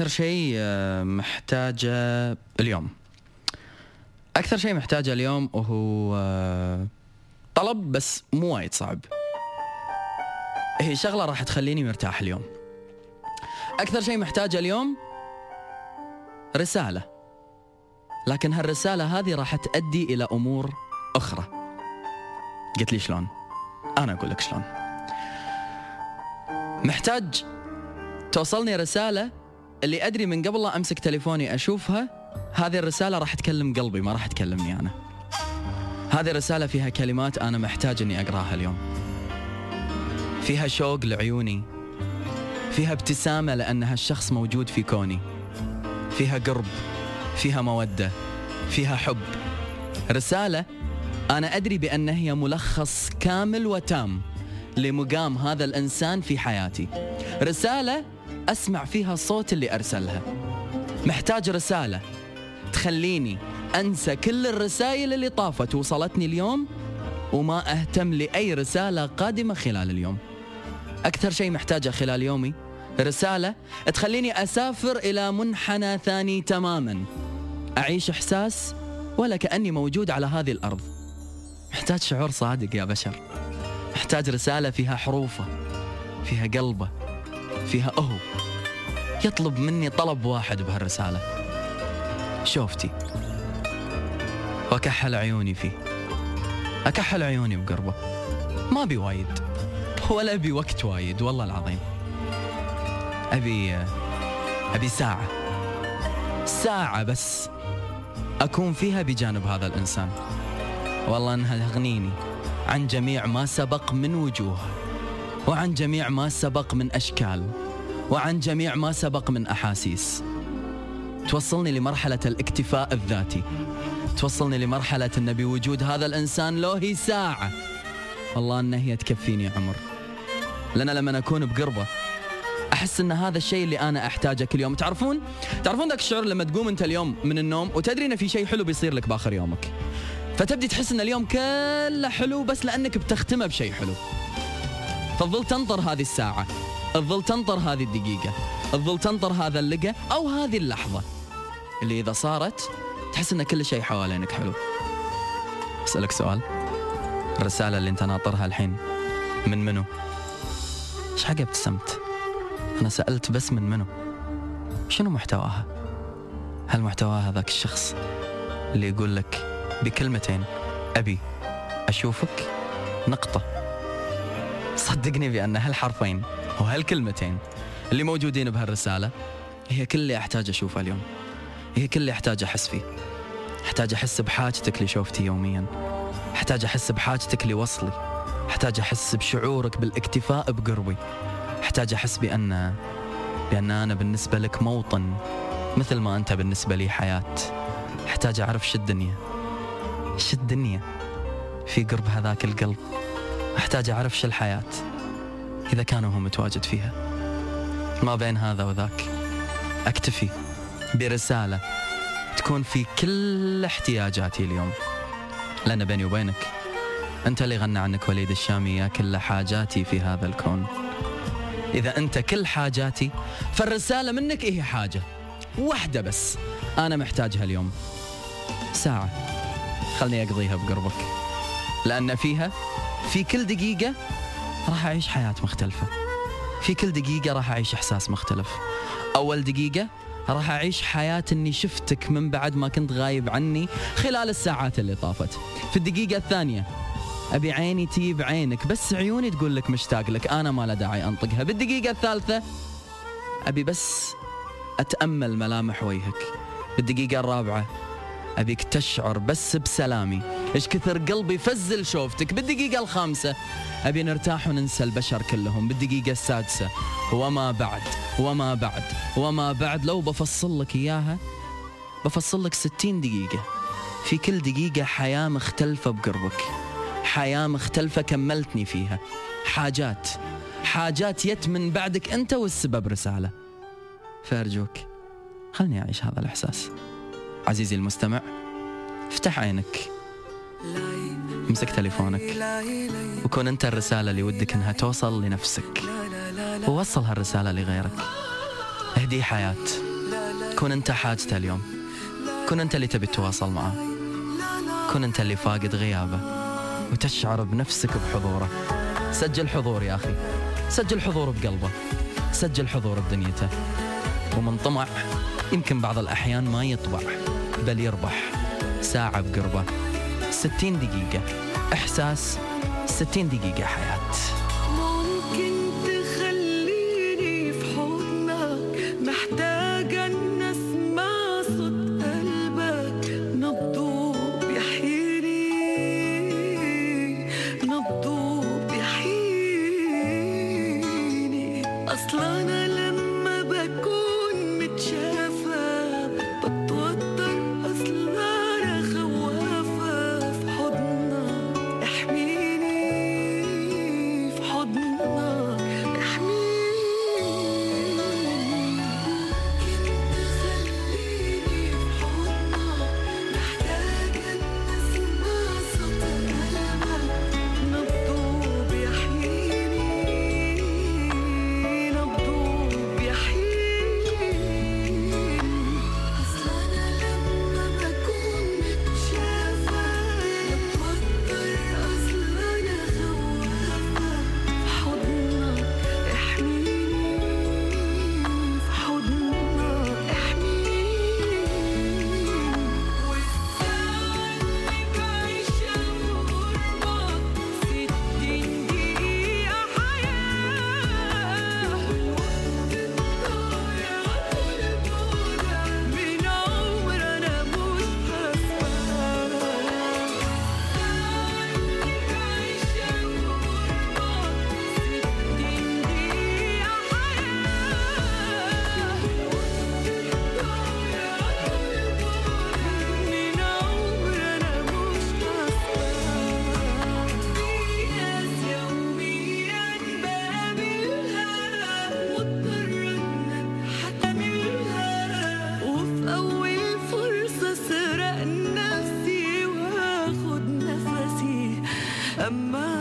أكثر شيء آه، محتاجة اليوم. أكثر شيء محتاجة اليوم وهو آه، طلب بس مو وايد صعب. هي شغلة راح تخليني مرتاح اليوم. أكثر شيء محتاجة اليوم رسالة. لكن هالرسالة هذه راح تؤدي إلى أمور أخرى. قلت لي شلون؟ أنا أقول لك شلون. محتاج توصلني رسالة اللي أدري من قبل لا أمسك تليفوني أشوفها هذه الرسالة راح تكلم قلبي ما راح تكلمني أنا. هذه الرسالة فيها كلمات أنا محتاج أني أقراها اليوم. فيها شوق لعيوني. فيها ابتسامة لأن هالشخص موجود في كوني. فيها قرب. فيها مودة. فيها حب. رسالة أنا أدري بأن هي ملخص كامل وتام لمقام هذا الإنسان في حياتي. رسالة أسمع فيها صوت اللي أرسلها. محتاج رسالة. تخليني أنسى كل الرسائل اللي طافت وصلتني اليوم وما أهتم لأي رسالة قادمة خلال اليوم. أكثر شيء محتاجه خلال يومي رسالة تخليني أسافر إلى منحنى ثاني تماما. أعيش إحساس ولا كأني موجود على هذه الأرض. محتاج شعور صادق يا بشر. محتاج رسالة فيها حروفه فيها قلبه فيها أهو. يطلب مني طلب واحد بهالرسالة. شوفتي. وأكحل عيوني فيه. أكحل عيوني بقربه. ما بي وايد. ولا أبي وقت وايد والله العظيم. أبي أبي ساعة. ساعة بس أكون فيها بجانب هذا الإنسان. والله أنها تغنيني عن جميع ما سبق من وجوه. وعن جميع ما سبق من أشكال وعن جميع ما سبق من أحاسيس. توصلني لمرحلة الاكتفاء الذاتي. توصلني لمرحلة أن بوجود هذا الإنسان لو هي ساعة. والله أن هي تكفيني عمر. لأن لما أكون بقربة. أحس أن هذا الشيء اللي أنا أحتاجه كل يوم. تعرفون؟ تعرفون ذاك الشعور لما تقوم أنت اليوم من النوم وتدري إن في شيء حلو بيصير لك بآخر يومك. فتبدي تحس أن اليوم كله حلو بس لأنك بتختمه بشيء حلو. فتظل تنطر هذه الساعة تظل تنطر هذه الدقيقة تظل تنطر هذا اللقى أو هذه اللحظة. اللي إذا صارت تحس إن كل شيء حوالينك حلو. أسألك سؤال. الرسالة اللي أنت ناطرها الحين من منو؟ إيش حق ابتسمت؟ أنا سألت بس من منو؟ شنو محتواها؟ هل محتواها ذاك الشخص اللي يقول لك بكلمتين أبي أشوفك نقطة؟ صدقني بأن هالحرفين وهالكلمتين اللي موجودين بهالرسالة هي كل اللي أحتاج أشوفه اليوم. هي كل اللي أحتاج أحس فيه. أحتاج أحس بحاجتك لشوفتي يوميا. أحتاج أحس بحاجتك لوصلي. أحتاج أحس بشعورك بالاكتفاء بقربي. أحتاج أحس بأن بأن أنا بالنسبة لك موطن مثل ما أنت بالنسبة لي حياة. أحتاج أعرف شو الدنيا شو الدنيا في قرب هذاك القلب. أحتاج أعرف شو الحياة إذا كان هو متواجد فيها. ما بين هذا وذاك. أكتفي برسالة تكون في كل احتياجاتي اليوم. لأن بيني وبينك أنت اللي غنى عنك وليد الشامي يا كل حاجاتي في هذا الكون. إذا أنت كل حاجاتي فالرسالة منك إيه حاجة واحدة بس أنا محتاجها اليوم. ساعة. خلني أقضيها بقربك. لأن فيها في كل دقيقة راح أعيش حياة مختلفة. في كل دقيقة راح أعيش إحساس مختلف. أول دقيقة راح أعيش حياة أني شفتك من بعد ما كنت غايب عني خلال الساعات اللي طافت. في الدقيقة الثانية أبي عيني تجيب بعينك بس عيوني تقول لك مشتاق لك أنا ما له داعي أنطقها. بالدقيقه الثالثة أبي بس أتأمل ملامح وجهك. بالدقيقه الرابعة ابيك تشعر بس بسلامي. إيش كثر قلبي فزل شوفتك بالدقيقة الخامسة. أبي نرتاح وننسى البشر كلهم. بالدقيقة السادسة. وما بعد. وما بعد. وما بعد. لو بفصل لك إياها بفصل لك ستين دقيقة. في كل دقيقة حياة مختلفة بقربك. حياة مختلفة كملتني فيها. حاجات. حاجات يت من بعدك أنت والسبب رسالة. فأرجوك خلني أعيش هذا الإحساس. عزيزي المستمع افتح عينك. امسك تليفونك. وكون أنت الرسالة اللي ودك أنها توصل لنفسك. ووصل هالرسالة لغيرك. اهدي حياة. كن أنت حاجته اليوم. كن أنت اللي تبي تتواصل معه. كن أنت اللي فاقد غيابه. وتشعر بنفسك بحضوره. سجل حضور يا أخي. سجل حضور بقلبه. سجل حضور بدنيته. ومن طمع يمكن بعض الأحيان ما يطبع بل يربح. ساعة بقربة ستين دقيقة. إحساس ستين دقيقة حياة. 怎么？